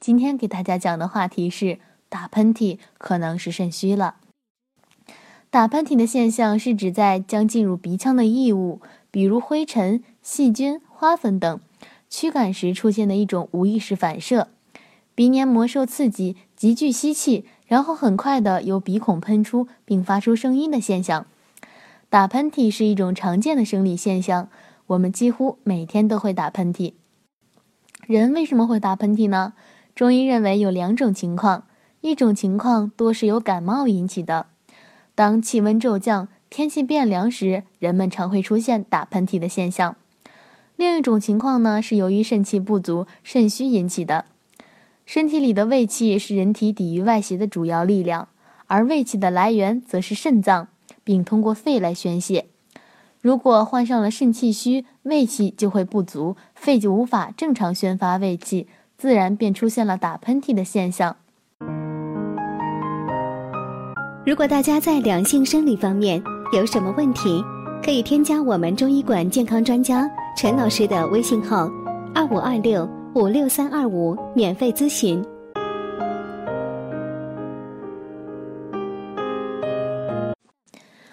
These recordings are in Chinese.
今天给大家讲的话题是打喷嚏可能是肾虚了。打喷嚏的现象是指在将进入鼻腔的异物，比如灰尘、细菌、花粉等，驱赶时出现的一种无意识反射。鼻黏膜受刺激，急剧吸气，然后很快的由鼻孔喷出，并发出声音的现象。打喷嚏是一种常见的生理现象，我们几乎每天都会打喷嚏。人为什么会打喷嚏呢？中医认为有两种情况，一种情况多是由感冒引起的。当气温骤降、天气变凉时，人们常会出现打喷嚏的现象。另一种情况呢，是由于肾气不足、肾虚引起的。身体里的胃气是人体抵御外邪的主要力量，而胃气的来源则是肾脏，并通过肺来宣泄。如果患上了肾气虚，胃气就会不足，肺就无法正常宣发胃气，自然便出现了打喷嚏的现象。如果大家在两性生理方面有什么问题，可以添加我们中医馆健康专家陈老师的微信号：二五二六五六三二五，免费咨询。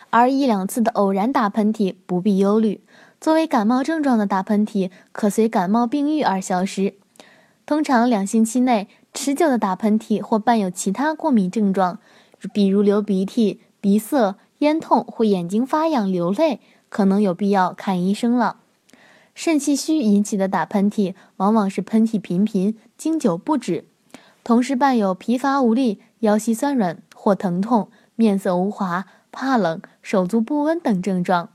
而一两次的偶然打喷嚏不必忧虑，作为感冒症状的打喷嚏可随感冒病愈而消失。通常两星期内持久的打喷嚏或伴有其他过敏症状。比如流鼻涕、鼻塞、咽痛或眼睛发痒、流泪，可能有必要看医生了。肾气虚引起的打喷嚏，往往是喷嚏频频、经久不止，同时伴有疲乏无力、腰膝酸软或疼痛、面色无华、怕冷、手足不温等症状。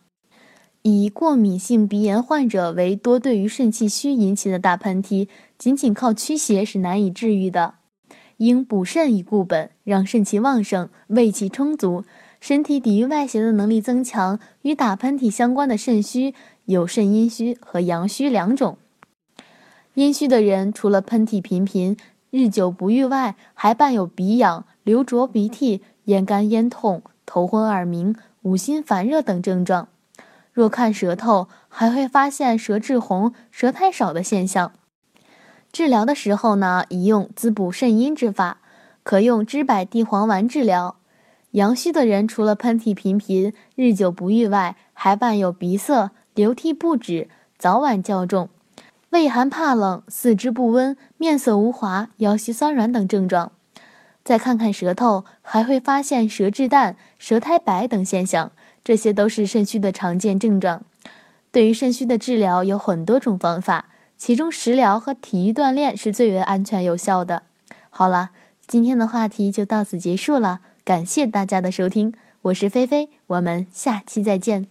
以过敏性鼻炎患者为多，对于肾气虚引起的打喷嚏，仅仅靠驱邪是难以治愈的。应补肾以固本，让肾气旺盛、胃气充足，身体抵御外邪的能力增强。与打喷嚏相关的肾虚有肾阴虚和阳虚两种。阴虚的人除了喷嚏频频、日久不愈外，还伴有鼻痒、流浊鼻涕、咽干咽痛、头昏耳鸣、五心烦热等症状。若看舌头，还会发现舌质红、舌苔少的现象。治疗的时候呢，宜用滋补肾阴之法，可用知柏地黄丸治疗。阳虚的人除了喷嚏频频、日久不愈外，还伴有鼻塞、流涕不止、早晚较重、畏寒怕冷、四肢不温、面色无华、腰膝酸软等症状。再看看舌头，还会发现舌质淡、舌苔白等现象，这些都是肾虚的常见症状。对于肾虚的治疗有很多种方法。其中食疗和体育锻炼是最为安全有效的。好了，今天的话题就到此结束了，感谢大家的收听，我是菲菲，我们下期再见。